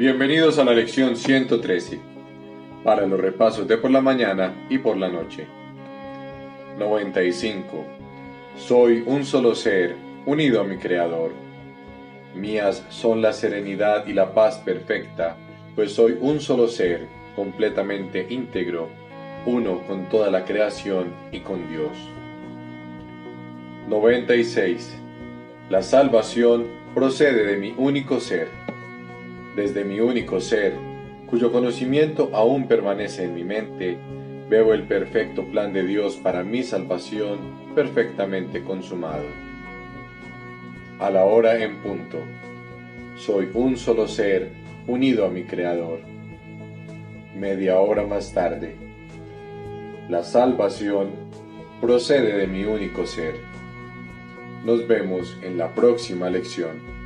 Bienvenidos a la lección 113, para los repasos de por la mañana y por la noche. 95. Soy un solo ser, unido a mi Creador. Mías son la serenidad y la paz perfecta, pues soy un solo ser, completamente íntegro, uno con toda la creación y con Dios. 96. La salvación procede de mi único ser desde mi único ser, cuyo conocimiento aún permanece en mi mente, veo el perfecto plan de Dios para mi salvación perfectamente consumado. A la hora en punto, soy un solo ser unido a mi Creador. Media hora más tarde, la salvación procede de mi único ser. Nos vemos en la próxima lección.